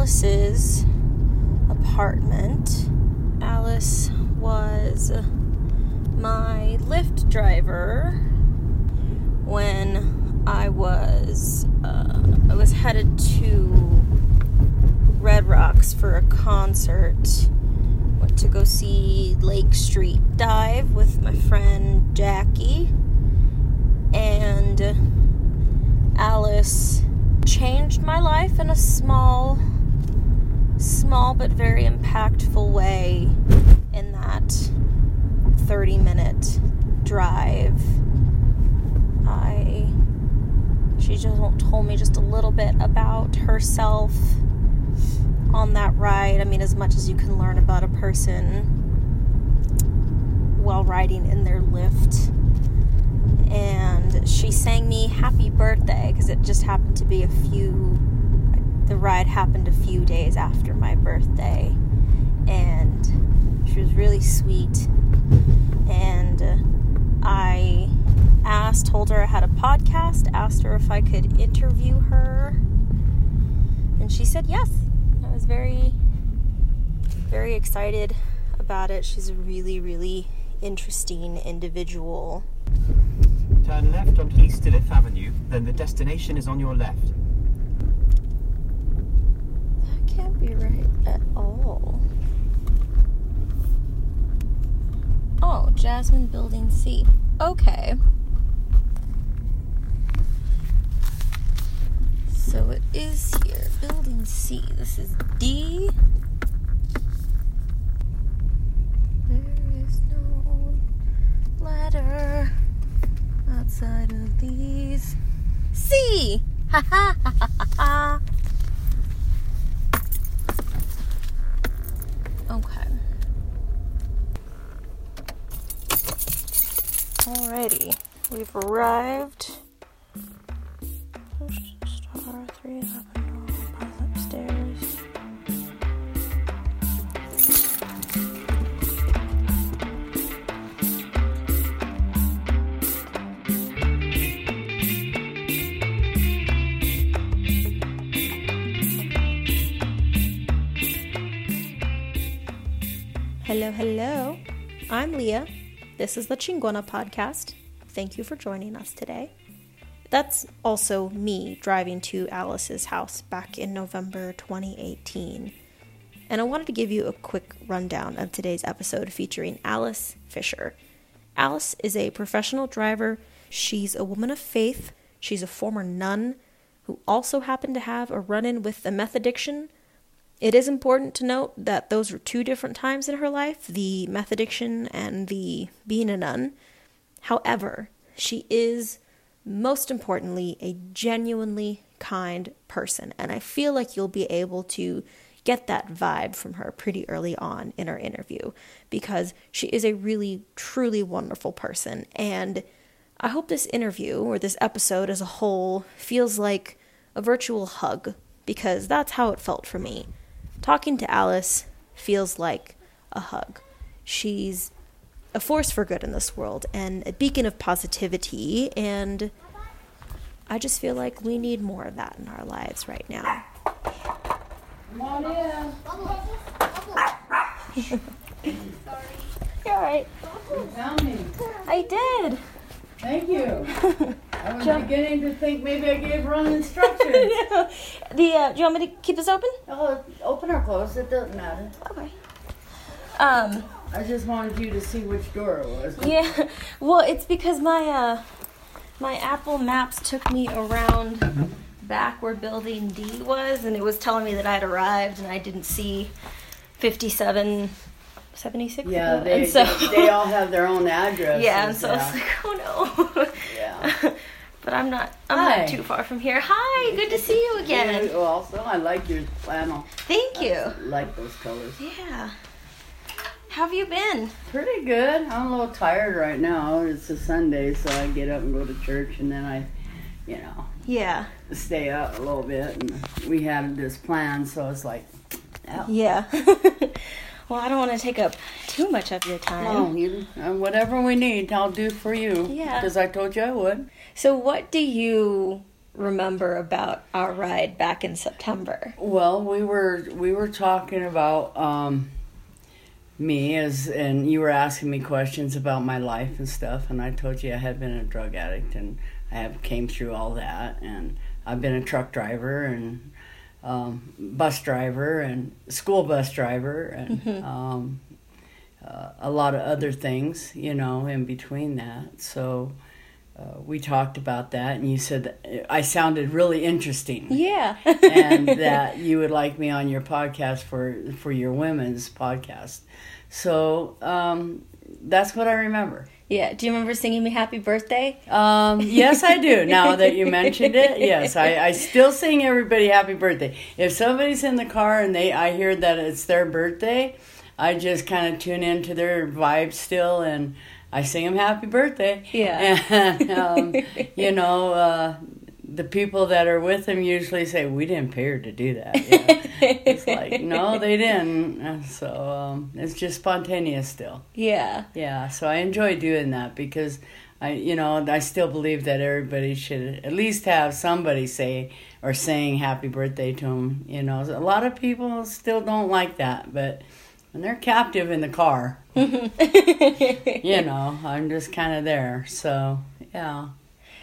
Alice's apartment. Alice was my Lyft driver when I was uh, I was headed to Red Rocks for a concert. Went to go see Lake Street Dive with my friend Jackie and Alice changed my life in a small small but very impactful way in that 30 minute drive. I she just told me just a little bit about herself on that ride. I mean, as much as you can learn about a person while riding in their Lyft. And she sang me happy birthday because it just happened to be a few, the ride happened a few days after my birthday. And she was really sweet. And uh, I asked, told her I had a podcast, asked her if I could interview her. And she said yes. I was very, very excited about it. She's a really, really interesting individual. Turn left on Easterliffe Avenue, then the destination is on your left. That can't be right at all. Oh, Jasmine Building C. Okay. So it is here. Building C. This is D. There is no ladder outside of these. C! Ha ha ha ha ha Okay. Alrighty. We've arrived. Star three Hello. I'm Leah. This is the Chingona podcast. Thank you for joining us today. That's also me driving to Alice's house back in November 2018. And I wanted to give you a quick rundown of today's episode featuring Alice Fisher. Alice is a professional driver. She's a woman of faith. She's a former nun who also happened to have a run in with the meth addiction. It is important to note that those were two different times in her life the meth addiction and the being a nun. However, she is most importantly a genuinely kind person, and I feel like you'll be able to get that vibe from her pretty early on in our interview because she is a really, truly wonderful person. And I hope this interview or this episode as a whole feels like a virtual hug because that's how it felt for me. Talking to Alice feels like a hug. She's a force for good in this world and a beacon of positivity, and I just feel like we need more of that in our lives right now. Come on in. You're all right. You found me. I did. Thank you. I was Jump. beginning to think maybe I gave wrong instructions. the uh, do you want me to keep this open? oh, or close, it doesn't matter. Okay. Um. I just wanted you to see which door it was. Yeah. Well, it's because my uh, my Apple Maps took me around back where Building D was, and it was telling me that I had arrived, and I didn't see fifty-seven. 76 Yeah, they, and so they, they all have their own address yeah and so i was like oh no Yeah. but i'm not i'm Hi. not too far from here hi good to see you again You also, I like your flannel. thank you I like those colors. yeah how have you been Pretty good. I'm a little tired right now. It's a Sunday, so I get up and go to church, and then I, you know, yeah stay up a little bit. And we had this plan, so it's like, oh, yeah well i don't want to take up too much of your time No, you, uh, whatever we need, I'll do for you. Yeah. Because I told you I would. So what do you remember about our ride back in September? Well, we were we were talking about um, me as, and you were asking me questions about my life and stuff, and I told you I had been a drug addict and I have came through all that, and I've been a truck driver and um, bus driver and school bus driver and um, uh, a lot of other things, you know, in between that. So. Uh, we talked about that, and you said that I sounded really interesting Yeah. and that you would like me on your podcast for for your women's podcast. So um, that's what I remember. yeah. Do you remember singing me happy birthday? Um, yes, I do. Now that you mentioned it, yes, I, I still sing everybody happy birthday. If somebody's in the car and they I hear that it's their birthday, I just kind of tune into their vibe still and I sing him happy birthday. Yeah. And, um, you know, uh, the people that are with him usually say, We didn't pay her to do that. Yeah. it's like, No, they didn't. And So um, it's just spontaneous still. Yeah. Yeah, so I enjoy doing that because I, you know, I still believe that everybody should at least have somebody say or saying happy birthday to him. You know, a lot of people still don't like that, but when they're captive in the car, you know, I'm just kind of there. So yeah,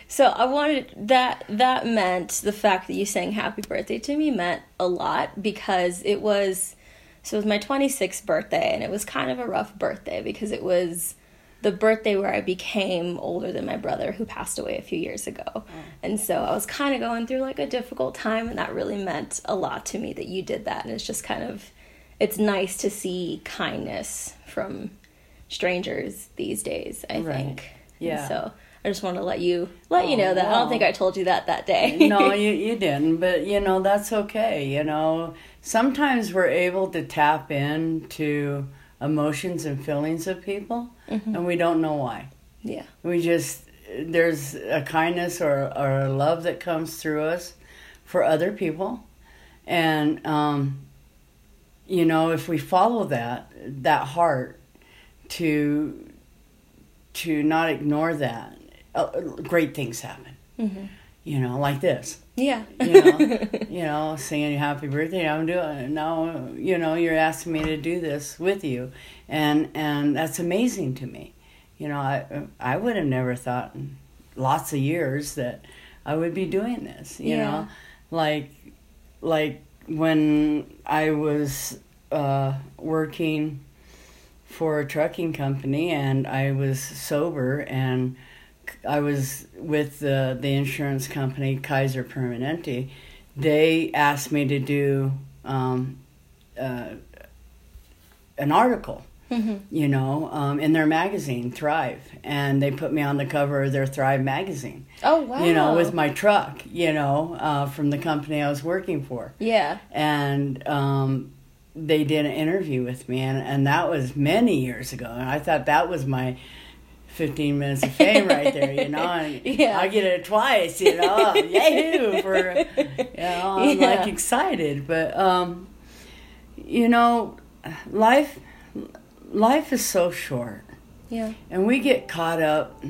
So I wanted that that meant the fact that you sang happy birthday to me meant a lot because it was so it was my 26th birthday and it was kind of a rough birthday because it was the birthday where I became older than my brother who passed away a few years ago. Oh. And so I was kind of going through like a difficult time and that really meant a lot to me that you did that and it's just kind of it's nice to see kindness from strangers these days, I Right. think. And Yeah. so I just want to let you let you Oh, know that. I don't think I told you that that day. no, you you didn't, but you know that's okay. You know, sometimes we're able to tap into emotions and feelings of people, and we don't know why. yeah. We just there's a kindness or or a love that comes through us for other people, and um, you know if we follow that that heart to to not ignore that, uh, great things happen. You know, like this Yeah. you know, you know, singing happy birthday. I'm doing it now. You know, you're asking me to do this with you, and and that's amazing to me. You know, I I would have never thought in lots of years that I would be doing this. You Yeah. know, like like when I was uh, working for a trucking company and I was sober and I was with the the insurance company Kaiser Permanente. They asked me to do um, uh, an article, you know, um, in their magazine Thrive, and they put me on the cover of their Thrive magazine. Oh wow. You know, with my truck, you know, uh, from the company I was working for Yeah. and um, they did an interview with me, and, and that was many years ago. And I thought that was my 15 minutes of fame right there, you know. And Yeah. I get it twice, you know. Yahoo! For, you know, I'm Yeah. like excited. But, um, you know, life, life is so short. Yeah. And we get caught up.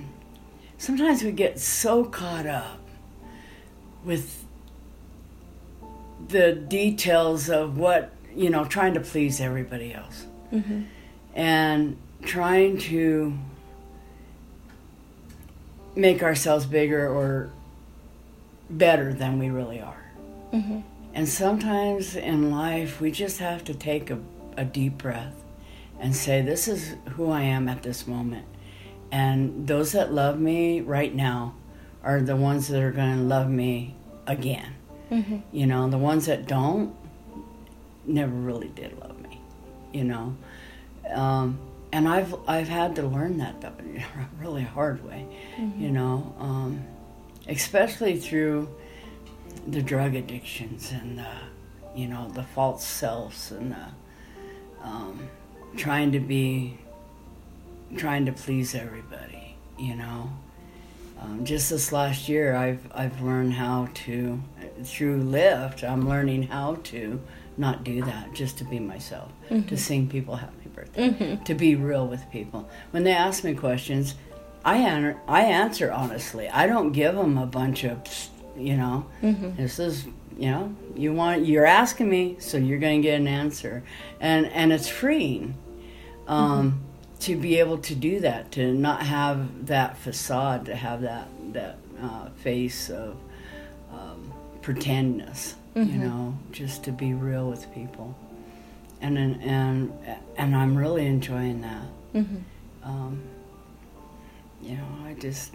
Sometimes we get so caught up with the details of what, you know, trying to please everybody else. Mm-hmm. And trying to make ourselves bigger or better than we really are. Mm-hmm. And sometimes in life, we just have to take a, a deep breath and say, This is who I am at this moment. And those that love me right now are the ones that are going to love me again. You know, the ones that don't never really did love me, you know. Um, and I've I've had to learn that the really hard way, you know, um, especially through the drug addictions and the, you know, the false selves and the um, trying to be, trying to please everybody, you know. Um, just this last year, I've I've learned how to, through Lyft, I'm learning how to not do that, just to be myself, to mm-hmm. sing people happy birthday, mm-hmm. to be real with people. When they ask me questions, I an- I answer honestly. I don't give them a bunch of you know, mm-hmm. this is you know you want you're asking me, so you're going to get an answer, and and it's freeing. Um, To be able to do that, to not have that facade, to have that that uh, face of um, pretendness, you know, just to be real with people, and and and, and I'm really enjoying that. Um, you know, I just,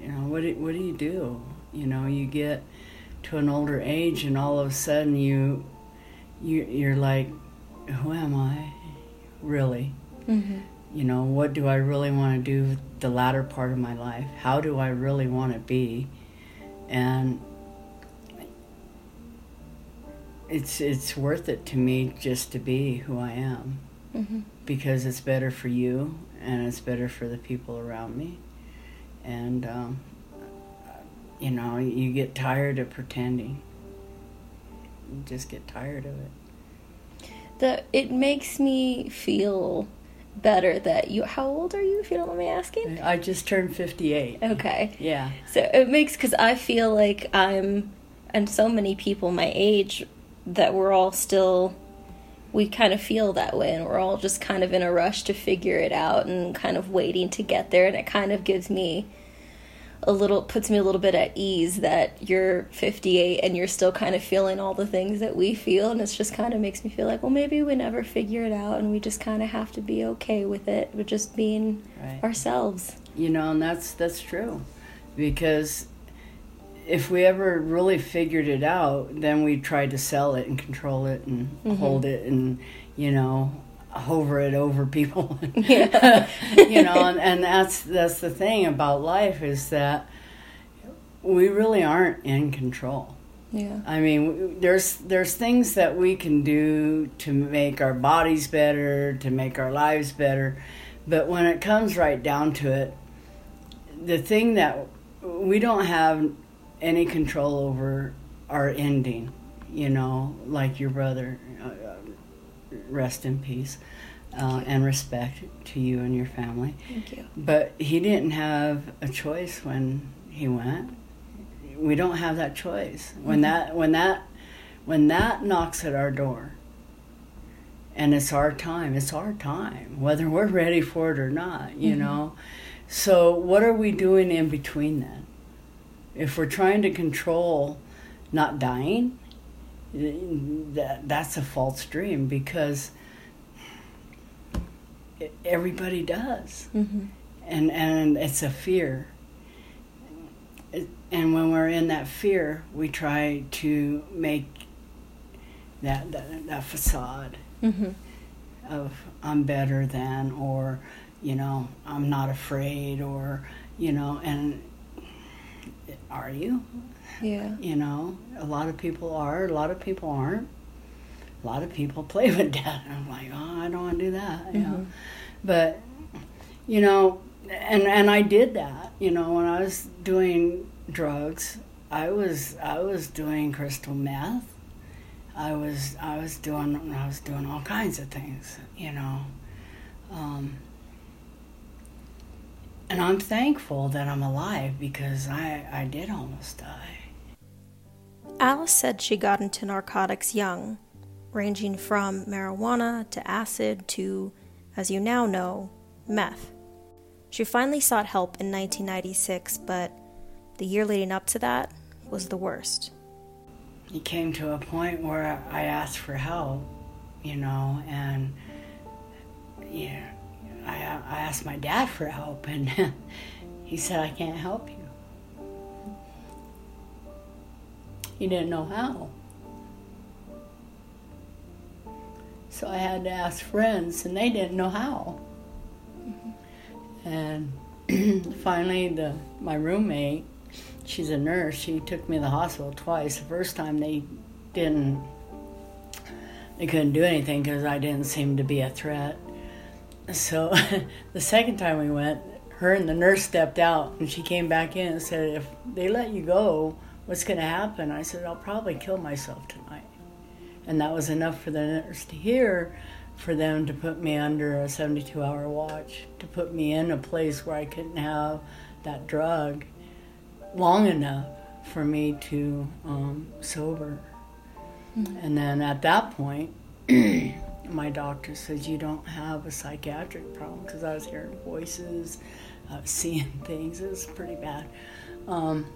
you know, what do, what do you do? You know, you get to an older age, and all of a sudden you, you you're like, who am I, really? You know, what do I really want to do the latter part of my life? How do I really want to be? And it's it's worth it to me just to be who I am because it's better for you and it's better for the people around me. And um, you know, you get tired of pretending. You just get tired of it. The it makes me feel better that you. How old are you? If you don't mind me asking. I just turned fifty-eight. Okay. Yeah. So it makes because I feel like I'm, and so many people my age, that we're all still, we kind of feel that way, and we're all just kind of in a rush to figure it out and kind of waiting to get there, and it kind of gives me a little puts me a little bit at ease that you're 58 and you're still kind of feeling all the things that we feel and it's just kind of makes me feel like well maybe we never figure it out and we just kind of have to be okay with it with just being Right. ourselves You know, and that's that's true, because if we ever really figured it out, then we tried to sell it and control it and mm-hmm. hold it and you know hover it over people. Yeah. you know, and, and that's that's the thing about life is that we really aren't in control. yeah I mean, there's there's things that we can do to make our bodies better, to make our lives better, but when it comes right down to it, the thing that we don't have any control over our ending, you know, like your brother, rest in peace, uh, and respect to you and your family. thank you But he didn't have a choice when he went. We don't have that choice. When that when that when that knocks at our door and it's our time, it's our time, whether we're ready for it or not, you know. So what are we doing in between then? If we're trying to control not dying, that that's a false dream because everybody does mm-hmm. and and it's a fear and when we're in that fear we try to make that that, that facade Mm-hmm. of i'm better than or you know i'm not afraid or you know and are you? Yeah. You know a lot of people are a lot of people aren't. A lot of people play with death. I'm like oh i don't want to do that you know. But you know and and i did that you know when i was doing drugs i was i was doing crystal meth. I was i was doing i was doing all kinds of things you know. Um, and i'm thankful that i'm alive because i i did almost die Alice said she got into narcotics young, ranging from marijuana to acid to, as you now know, meth. She finally sought help in 1996, but the year leading up to that was the worst. it came to a point where I asked for help, you know, and yeah, I, uh, I asked my dad for help, and he said, I can't help you. He didn't know how. So I had to ask friends, and they didn't know how. Mm-hmm. And finally, the my roommate, she's a nurse. She took me to the hospital twice. The first time they didn't, they couldn't do anything because I didn't seem to be a threat. So the second time we went, her and the nurse stepped out, and she came back in and said, "If they let you go, what's going to happen?" I said, "I'll probably kill myself tonight." And that was enough for the nurse to hear, for them to put me under a 72-hour watch, to put me in a place where I couldn't have that drug long enough for me to um, sober. And then at that point, my doctor says you don't have a psychiatric problem because I was hearing voices, seeing things. It was pretty bad. Um,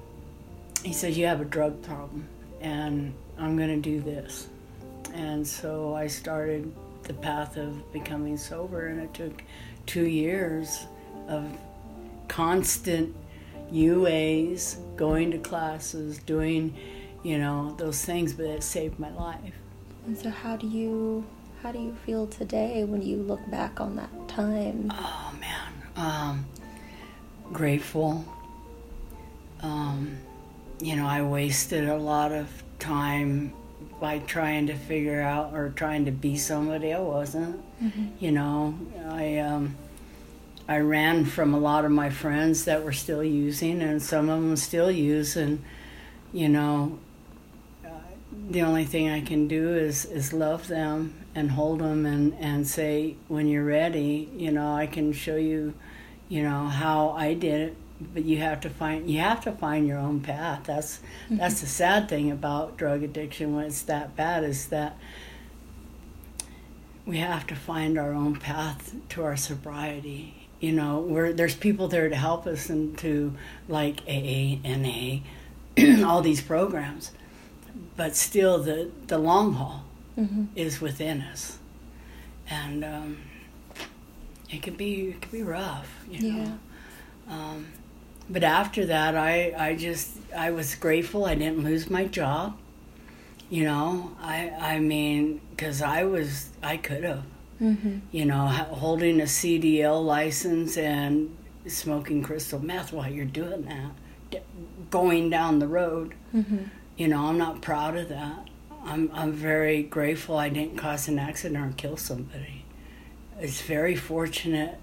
he says you have a drug problem, and I'm going to do this. And so I started the path of becoming sober, and it took two years of constant UAs, going to classes, doing, you know, those things, but it saved my life. And so how do you how do you feel today when you look back on that time? Oh man, um, grateful. Um, you know, I wasted a lot of time by trying to figure out or trying to be somebody I wasn't. You know, I um, I ran from a lot of my friends that were still using, and some of them still use, and you know, the only thing I can do is is love them and hold them and and say when you're ready, you know, I can show you, you know, how I did it. But you have to find you have to find your own path. That's mm-hmm. that's the sad thing about drug addiction when it's that bad is that we have to find our own path to our sobriety. You know, where there's people there to help us and to like AA, NA, all these programs, but still the the long haul is within us, and um, it could be it can be rough. You know. Um, but after that, I, I just I was grateful I didn't lose my job. You know, I I mean, because I was I could have. You know, holding a CDL license and smoking crystal meth while you're doing that, going down the road. You know, I'm not proud of that. I'm I'm very grateful I didn't cause an accident or kill somebody. It's very fortunate,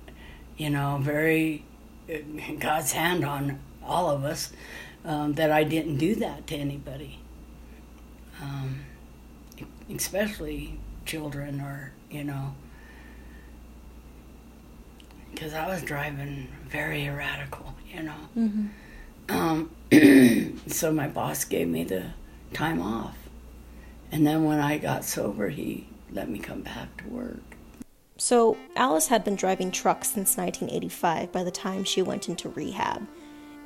you know, very uh, God's hand on all of us um, that I didn't do that to anybody, um, especially children or you know, because I was driving very erratical, you know. Um, so my boss gave me the time off, and then when I got sober, he let me come back to work. So, Alice had been driving trucks since 1985 by the time she went into rehab.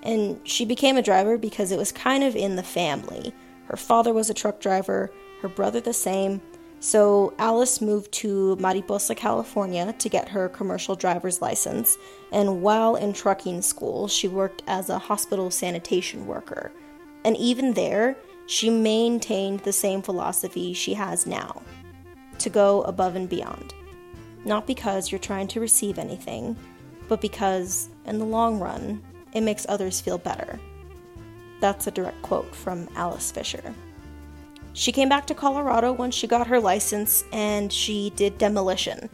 And she became a driver because it was kind of in the family. Her father was a truck driver, her brother the same. So, Alice moved to Mariposa, California to get her commercial driver's license. And while in trucking school, she worked as a hospital sanitation worker. And even there, she maintained the same philosophy she has now to go above and beyond not because you're trying to receive anything, but because, in the long run, it makes others feel better. That's a direct quote from Alice Fisher. She came back to Colorado once she got her license and she did demolition.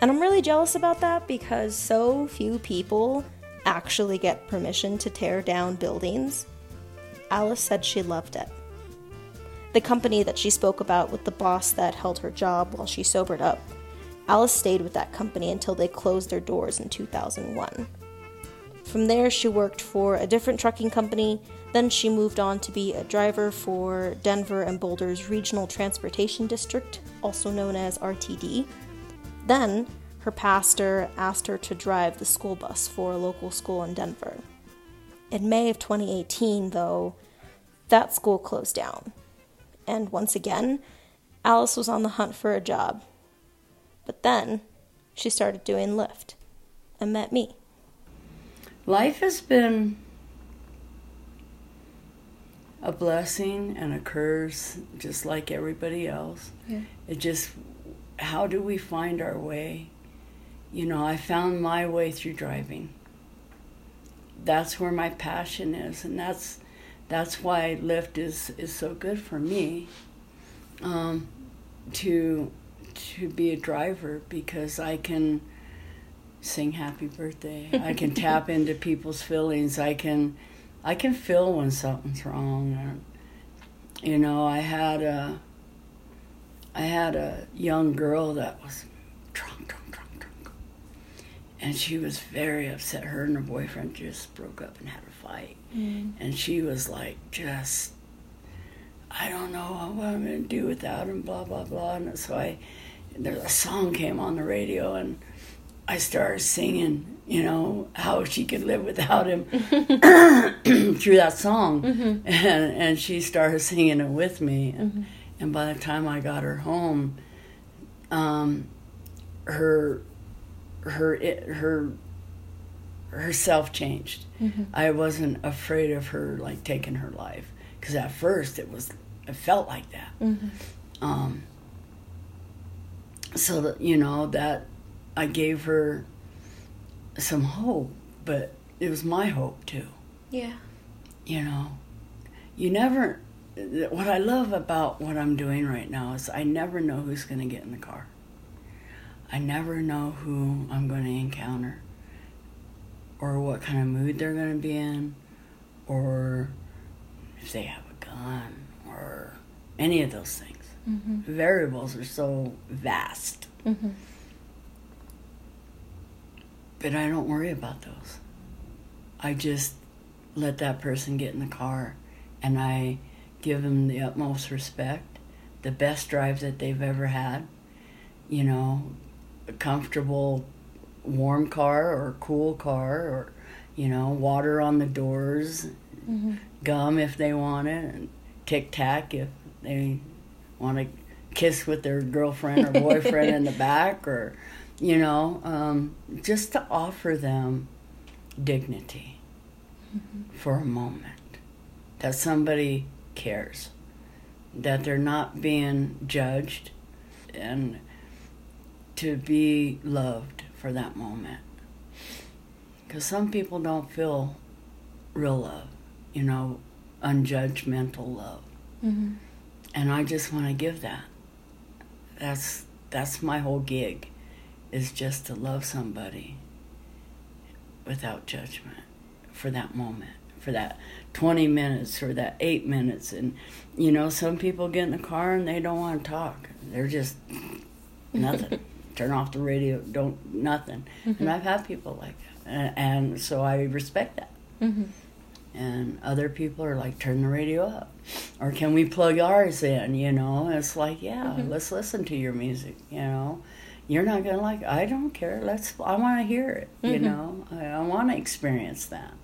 And I'm really jealous about that because so few people actually get permission to tear down buildings. Alice said she loved it. The company that she spoke about with the boss that held her job while she sobered up Alice stayed with that company until they closed their doors in 2001. From there, she worked for a different trucking company. Then she moved on to be a driver for Denver and Boulder's Regional Transportation District, also known as RTD. Then, her pastor asked her to drive the school bus for a local school in Denver. In May of 2018, though, that school closed down. And once again, Alice was on the hunt for a job. But then she started doing Lyft and met me. Life has been a blessing and a curse, just like everybody else. Yeah. It just, how do we find our way? You know, I found my way through driving. That's where my passion is, and that's that's why Lyft is is so good for me. Um, to to be a driver because I can sing happy birthday. I can tap into people's feelings. I can I can feel when something's wrong. Or, you know, I had a I had a young girl that was drunk, drunk, drunk, drunk. and she was very upset. Her and her boyfriend just broke up and had a fight, mm. and she was like, just, I don't know what I'm gonna do without him, blah blah blah. And so I, there's a song came on the radio, and I started singing, you know, how she could live without him through that song, mm-hmm. and and she started singing it with me, and, and by the time I got her home, um, her her it, her herself changed. I wasn't afraid of her like taking her life because at first it was it felt like that. Um, so that you know that I gave her some hope, but it was my hope too. Yeah. You know, you never. What I love about what I'm doing right now is I never know who's going to get in the car. I never know who I'm going to encounter, or what kind of mood they're going to be in, or if they have a gun, or any of those things. Variables are so vast. Mm-hmm. But I don't worry about those. I just let that person get in the car and I give them the utmost respect, the best drive that they've ever had. You know, a comfortable, warm car or cool car or, you know, water on the doors, gum if they want it, and tic tac if they want to kiss with their girlfriend or boyfriend in the back or, you know, um, just to offer them dignity for a moment. That somebody cares. That they're not being judged and to be loved for that moment. Because some people don't feel real love, you know, unjudgmental love. Mm-hmm. And I just want to give that. That's that's my whole gig is just to love somebody without judgment for that moment, for that 20 minutes or that 8 minutes and you know, some people get in the car and they don't want to talk. They're just nothing. Turn off the radio, don't nothing. And mm-hmm. I've had people like that. And, and so I respect that Mm-hmm. and other people are like turn the radio up or can we plug ours in you know it's like yeah mm-hmm. let's listen to your music you know you're not gonna like i don't care let's i want to hear it you mm-hmm. know i, I want to experience that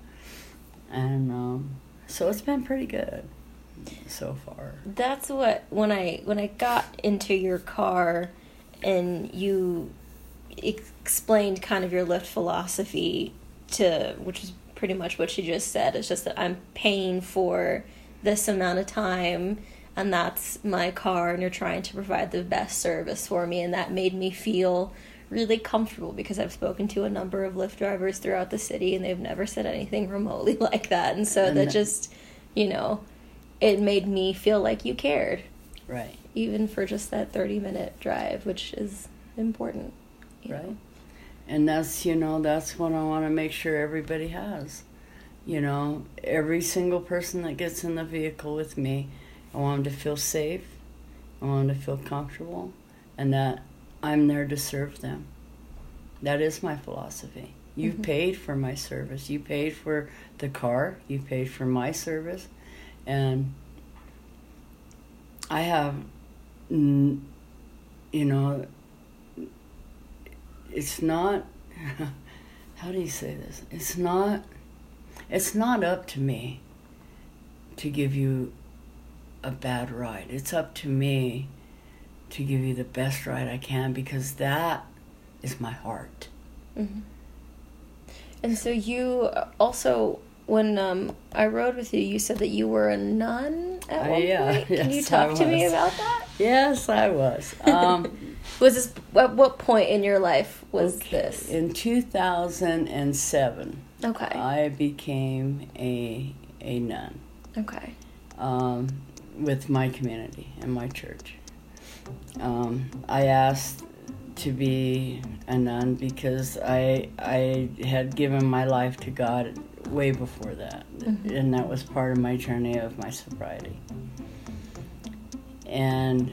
and um, so it's been pretty good so far That's what when I when I got into your car and you explained kind of your Lyft philosophy to which is pretty much what you just said. It's just that I'm paying for this amount of time and that's my car and you're trying to provide the best service for me and that made me feel really comfortable because I've spoken to a number of Lyft drivers throughout the city and they've never said anything remotely like that. And so And that just, you know, it made me feel like you cared right even for just that 30 minute drive, which is important. you know. right and that's you know that's what i want to make sure everybody has you know every single person that gets in the vehicle with me i want them to feel safe i want them to feel comfortable and that i'm there to serve them. That is my philosophy. You've mm-hmm. paid for my service. You paid for the car. You paid for my service. And i have you know it's not how do you say this? It's not it's not up to me to give you a bad ride. It's up to me to give you the best ride i can because that is my heart And so you also, when um, I rode with you, you said that you were a nun at Uh, one yeah, point. Can you talk to me about that? yes i was um, Was this at what point in your life was okay, this? in 2007 Okay. i became a a nun okay. um, with my community and my church. Um, I asked to be a nun because I I had given my life to God way before that, and that was part of my journey of my sobriety. And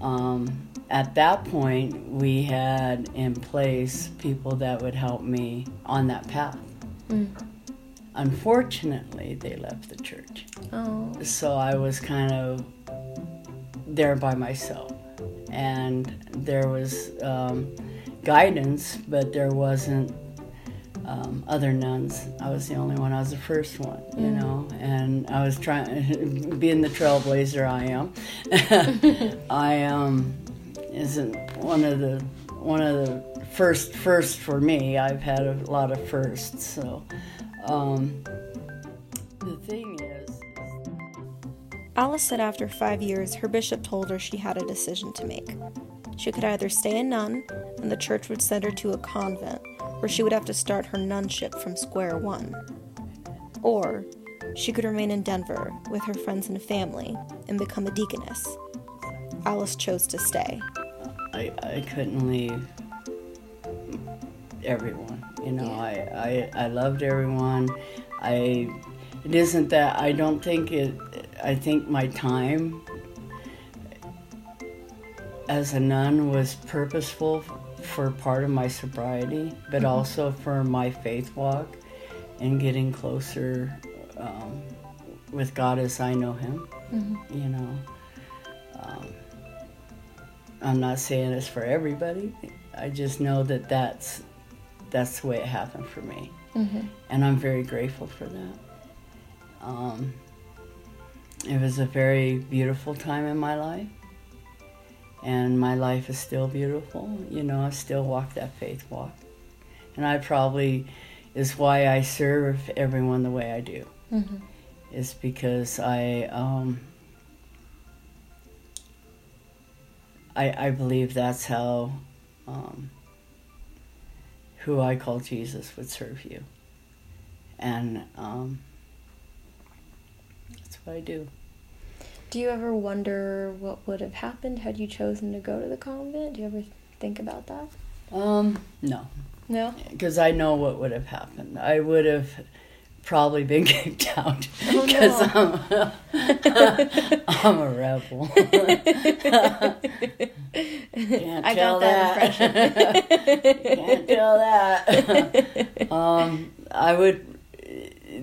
um, at that point, we had in place people that would help me on that path. Unfortunately, they left the church. Oh. So I was kind of there by myself. And there was um, guidance, but there wasn't um, other nuns. I was the only one. I was the first one, you know. And I was trying, being the trailblazer I am. I um, isn't one of the one of the first first for me. I've had a lot of firsts. So um, the thing is. Alice said after five years, her bishop told her she had a decision to make. She could either stay a nun, and the church would send her to a convent, where she would have to start her nunship from square one. Or she could remain in Denver with her friends and family and become a deaconess. Alice chose to stay. I, I couldn't leave everyone. You know, I, I, I loved everyone. I it isn't that I don't think it I think my time as a nun was purposeful for part of my sobriety, but also for my faith walk and getting closer um, with God as I know Him. You know, um, I'm not saying it's for everybody. I just know that that's that's the way it happened for me, and I'm very grateful for that. Um, it was a very beautiful time in my life, and my life is still beautiful. You know, I still walk that faith walk, and I probably is why I serve everyone the way I do. Is because I um, I I believe that's how um, who I call Jesus would serve you, and um, that's what I do. Do you ever wonder what would have happened had you chosen to go to the convent? Do you ever think about that? Um, no, No? because I know what would have happened. I would have probably been kicked out Oh, because no. I'm, I'm a rebel. Can't I tell got that impression. Can't tell that. um, I would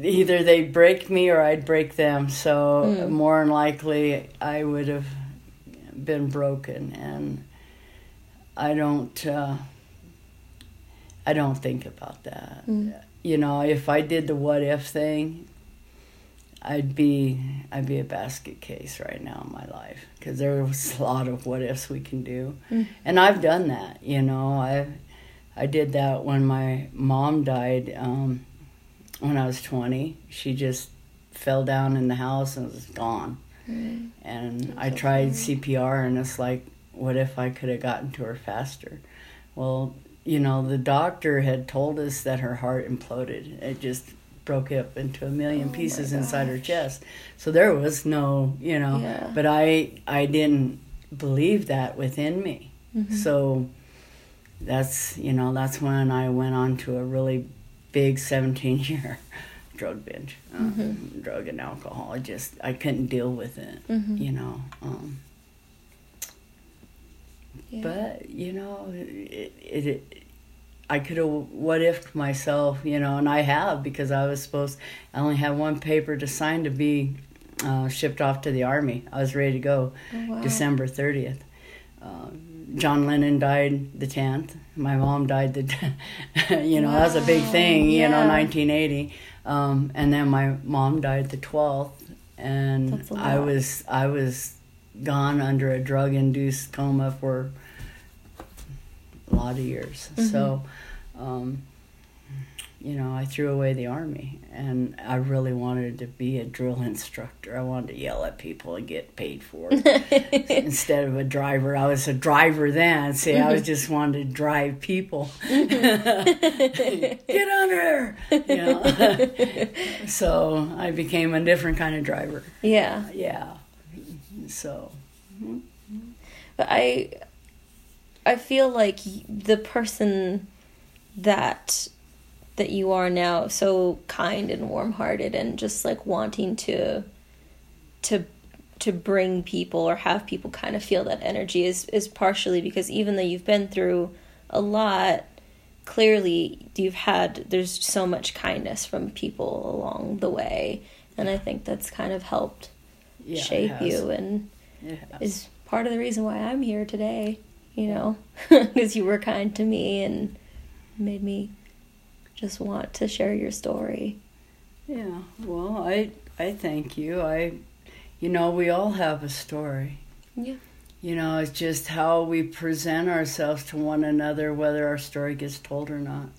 either they break me or I'd break them. So Hmm. more than likely, I would have been broken, and I don't. Uh, I don't think about that. Hmm. You know, if I did the what if thing, I'd be I'd be a basket case right now in my life because there was a lot of what ifs we can do, and I've done that. You know, I I did that when my mom died um, when I was twenty. She just fell down in the house and was gone, and I tried CPR and it's like, what if I could have gotten to her faster? Well, you know, the doctor had told us that her heart imploded. It just broke up into a million Oh pieces inside her chest. So there was no, you know, Yeah. but I I didn't believe that within me. Mm-hmm. So that's, you know, that's when I went on to a really big 17 year drug binge, um, Mm-hmm. drug and alcohol. I just I couldn't deal with it, Mhm. you know. Um, Yeah. but you know, it, it, it I could have what if myself, you know, and I have because I was supposed. I only had one paper to sign to be uh, shipped off to the army. I was ready to go, Oh, wow. December thirtieth. Uh, John Lennon died the tenth. My mom died the, you know, that was a big Wow, thing, you know, nineteen eighty. Um, and then my mom died the twelfth, and That's a I was I was gone under a drug induced coma for a lot of years. Mm-hmm. So, um, you know, I threw away the army, and I really wanted to be a drill instructor. I wanted to yell at people and get paid for it instead of a driver. I was a driver then. See, I was Mm-hmm. just wanted to drive people. get under, you know. so I became a different kind of driver. Yeah. Yeah. So. But I I feel like the person that that you are now so kind and warm-hearted and just like wanting to to to bring people or have people kind of feel that energy is is partially because even though you've been through a lot clearly you've had there's so much kindness from people along the way. And i think that's kind of helped Yeah, shape you and is part of the reason why i'm here today you know because you were kind to me and made me just want to share your story Yeah, well, I I thank you. I, you know, we all have a story. yeah You know, it's just how we present ourselves to one another, whether our story gets told or not.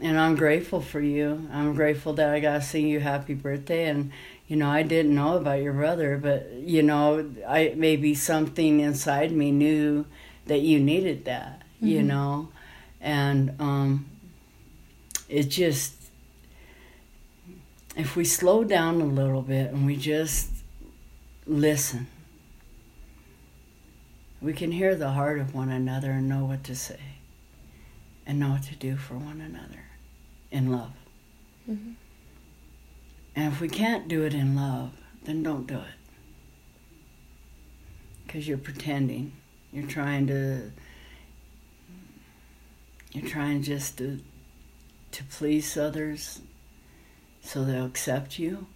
And I'm grateful for you. I'm grateful that I got to sing you happy birthday. And, you know, I didn't know about your brother, but, you know, I maybe something inside me knew that you needed that, you Mhm. know. And um, it just, if we slow down a little bit and we just listen, we can hear the heart of one another and know what to say and know what to do for one another in love. Mhm. And if we can't do it in love, then don't do it. Because you're pretending. You're trying to. You're trying just to, to please others so they'll accept you.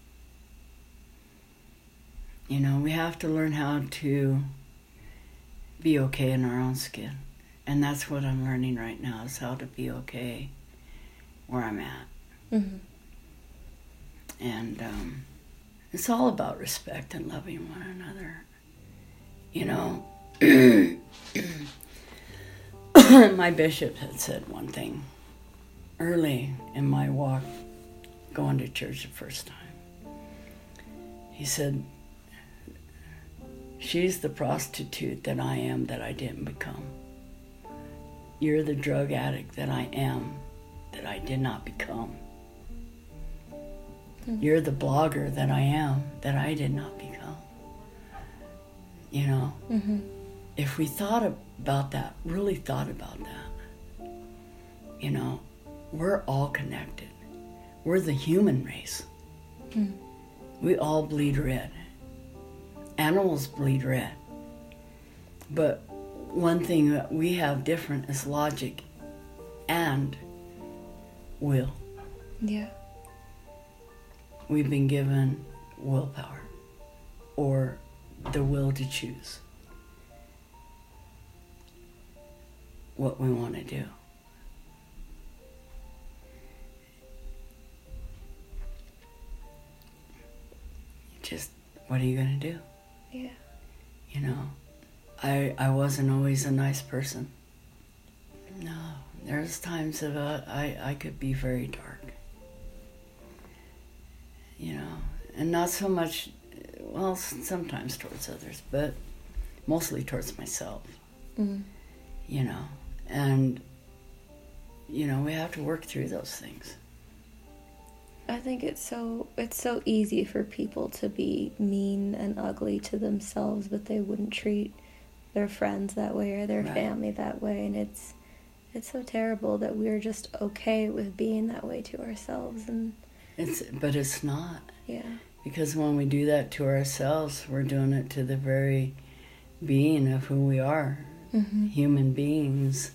You know, we have to learn how to be okay in our own skin. And that's what I'm learning right now is how to be okay where I'm at. mm-hmm. And um, it's all about respect and loving one another. You know, my bishop had said one thing early in my walk going to church the first time. He said, She's the prostitute that I am that I didn't become. You're the drug addict that I am that I did not become. You're the blogger that I am that I did not become. You know, Mm-hmm. if we thought about that, really thought about that, you know, we're all connected. We're the human race. Mm. We all bleed red. Animals bleed red. But one thing that we have different is logic and will. yeah We've been given willpower or the will to choose what we want to do. Just what are you going to do? yeah You know, I I wasn't always a nice person. No, there's times that uh, I I could be very dark. You know, and not so much, well, sometimes towards others, but mostly towards myself. mm. You know, and you know we have to work through those things. I think it's so it's so easy for people to be mean and ugly to themselves, but they wouldn't treat their friends that way or their Right. family that way, and it's it's so terrible that we're just okay with being that way to ourselves, and It's but it's not. yeah, Because when we do that to ourselves, we're doing it to the very being of who we are, mm-hmm. human beings.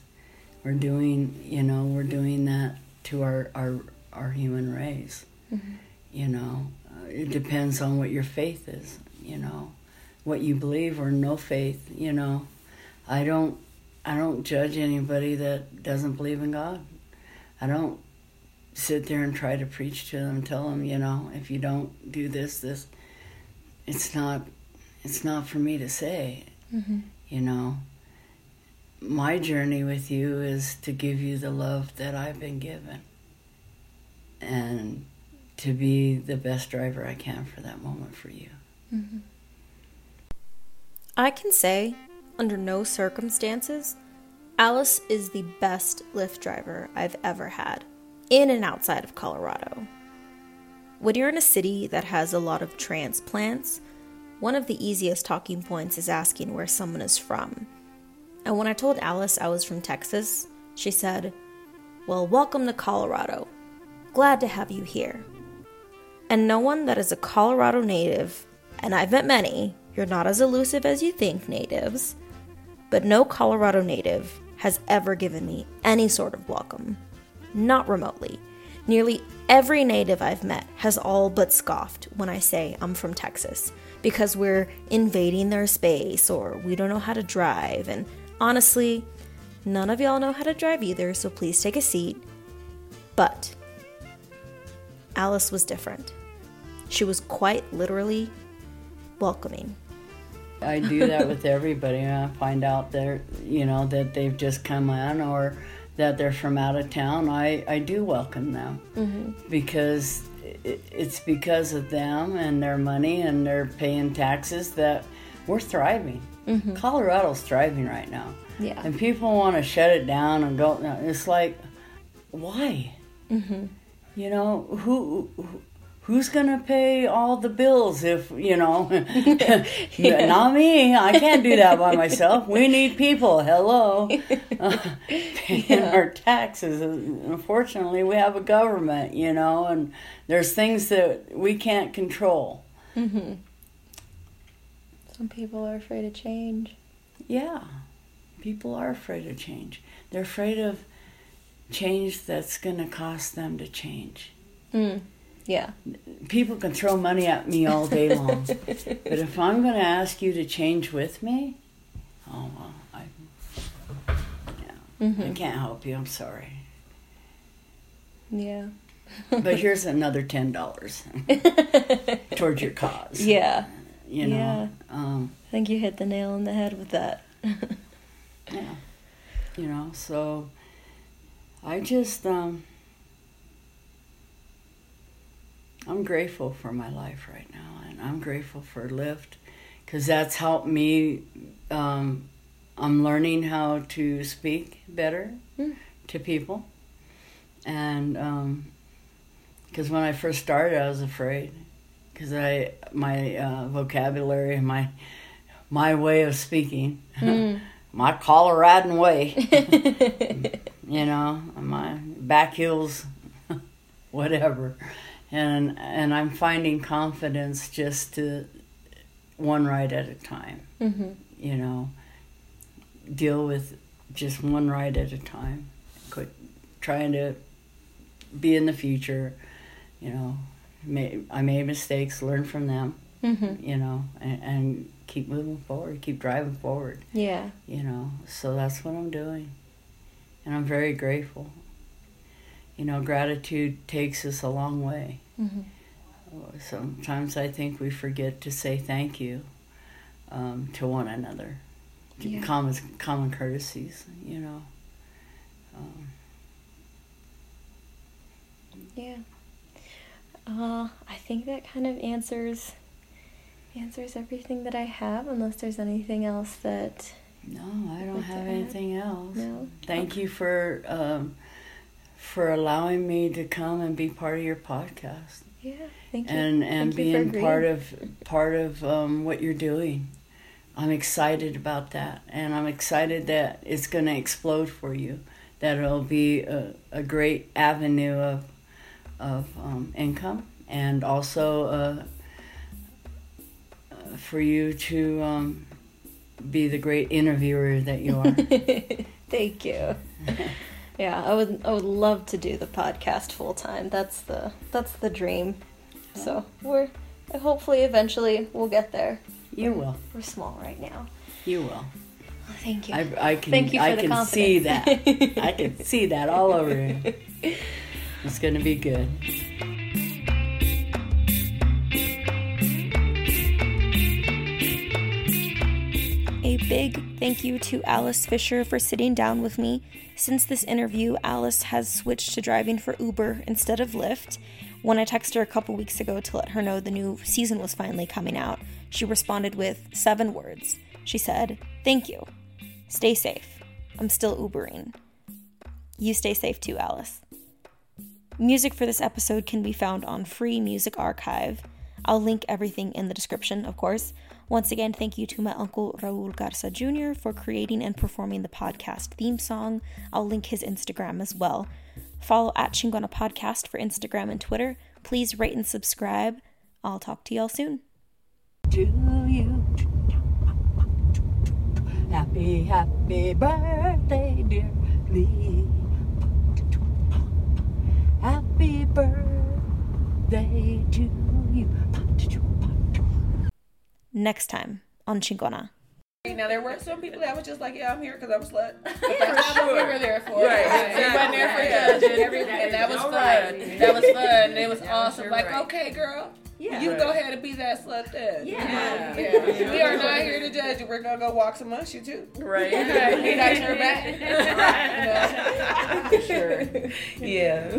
We're doing, you know, we're doing that to our our, our human race. Mm-hmm. You know, uh, it depends on what your faith is. You know, what you believe or no faith. You know, I don't I don't judge anybody that doesn't believe in God. I don't sit there and try to preach to them, tell them, you know, if you don't do this, this, it's not, it's not for me to say, Mm-hmm. you know. My journey with you is to give you the love that I've been given, and to be the best driver I can for that moment for you. Mm-hmm. I can say, under no circumstances, Alice is the best Lyft driver I've ever had, in and outside of Colorado. When you're in a city that has a lot of transplants, one of the easiest talking points is asking where someone is from. And when I told Alice I was from Texas, she said, Well, welcome to Colorado. Glad to have you here. And no one that is a Colorado native and I've met many, you're not as elusive as you think, natives. But no Colorado native has ever given me any sort of welcome. Not remotely. Nearly every native I've met has all but scoffed when I say I'm from Texas because we're invading their space or we don't know how to drive. And honestly, none of y'all know how to drive either, so please take a seat. But Alice was different. She was quite literally welcoming. I do that with everybody. I find out they're, you know, that they've just come in or that they're from out of town. I, I do welcome them mm-hmm. because it, it's because of them and their money and they're paying taxes that we're thriving. Mm-hmm. Colorado's thriving right now. Yeah. And people want to shut it down and go. It's like, why? Mm-hmm. You know, who, who who's gonna pay all the bills if you know? Yeah. not me. I can't do that by myself. We need people. Hello. Uh, paying yeah. our taxes unfortunately we have a government you know and there's things that we can't control. Mm-hmm. some people are afraid of change. Yeah. People are afraid of change. They're afraid of change that's going to cost them to change mm. Yeah. People can throw money at me all day long. but if I'm going to ask you to change with me, oh, well, I, yeah, mm-hmm. I can't help you. I'm sorry. Yeah. but here's another $10 towards your cause. Yeah. You know, yeah. Um, I think you hit the nail on the head with that. yeah. You know, so I just, um, I'm grateful for my life right now, and I'm grateful for Lyft because that's helped me. Um, I'm learning how to speak better mm. to people, and because um, when I first started, I was afraid because I my uh, vocabulary, my my way of speaking, mm. my Coloradan way, you know, my back heels, whatever and and I'm finding confidence just to one ride at a time. Mm-hmm. You know, deal with just one ride at a time. Quit trying to be in the future. You know, I made mistakes, learn from them. Mm-hmm. You know, and, and keep moving forward, keep driving forward. Yeah. You know, so that's what I'm doing, and I'm very grateful. You know, gratitude takes us a long way. Mm-hmm. Sometimes I think we forget to say thank you um, to one another, yeah. common common courtesies, you know. Um, yeah. Uh, I think that kind of answers answers everything that I have, unless there's anything else that. No, I don't have anything else. No. Thank okay. you for um, for allowing me to come and be part of your podcast. Yeah, thank you. And and thank being part of part of um, what you're doing. I'm excited about that, and I'm excited that it's going to explode for you. That it'll be a, a great avenue of of um, income, and also uh, uh, for you to um, be the great interviewer that you are. Thank you. Yeah, I would I would love to do the podcast full time. That's the that's the dream. So we're hopefully eventually we'll get there. You will. We're small right now. You will. Well, thank you. I, I can. Thank you for I the can confidence. see that. I can see that all over you. It's going to be good. Big thank you to Alice Fisher for sitting down with me. Since this interview, Alice has switched to driving for Uber instead of Lyft. When I texted her a couple weeks ago to let her know the new season was finally coming out, she responded with seven words. She said, Thank you. Stay safe. I'm still Ubering. You stay safe too, Alice. Music for this episode can be found on Free Music Archive. I'll link everything in the description, of course. Once again, thank you to my uncle Raul Garza Jr. for creating and performing the podcast theme song. I'll link his Instagram as well. Follow at Chingona Podcast for Instagram and Twitter. Please rate and subscribe. I'll talk to y'all soon. to you. Happy, happy birthday, dear Lee. Happy birthday to you. Next time on Chingona. Now there were some people that was just like, yeah, I'm here because I'm a slut. That's what we were there for. Right, We went there for exactly. judging, and that was fun. right. That was fun. and It was That was awesome. your Like, right. okay, girl, Yeah. you go ahead and be that slut then. Yeah. Yeah. We are not here to judge you. We're gonna go walk amongst you too. Right. Okay, we got your back. For sure. yeah.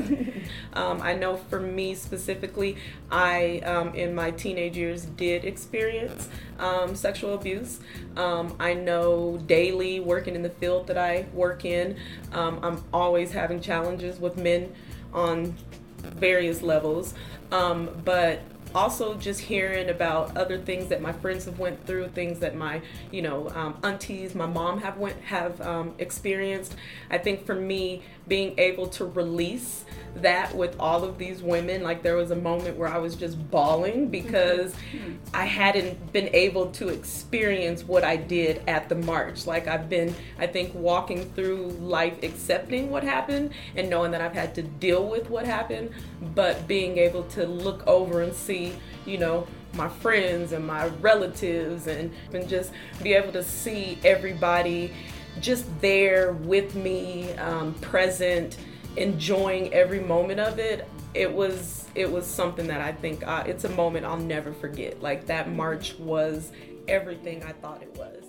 Um, I know for me specifically, I, um, in my teenage years, did experience um, sexual abuse. Um, I know daily working in the field that I work in, um, I'm always having challenges with men on various levels. Um, but also just hearing about other things that my friends have went through, things that my you know um, aunties, my mom have went have um, experienced. I think for me, being able to release that with all of these women, like there was a moment where I was just bawling because I hadn't been able to experience what I did at the march. Like I've been, I think, walking through life accepting what happened and knowing that I've had to deal with what happened, but being able to look over and see, you know, my friends and my relatives and, and just be able to see everybody just there with me, um, present, enjoying every moment of it. It was it was something that I think it's a moment I'll never forget. Like that march was everything I thought it was.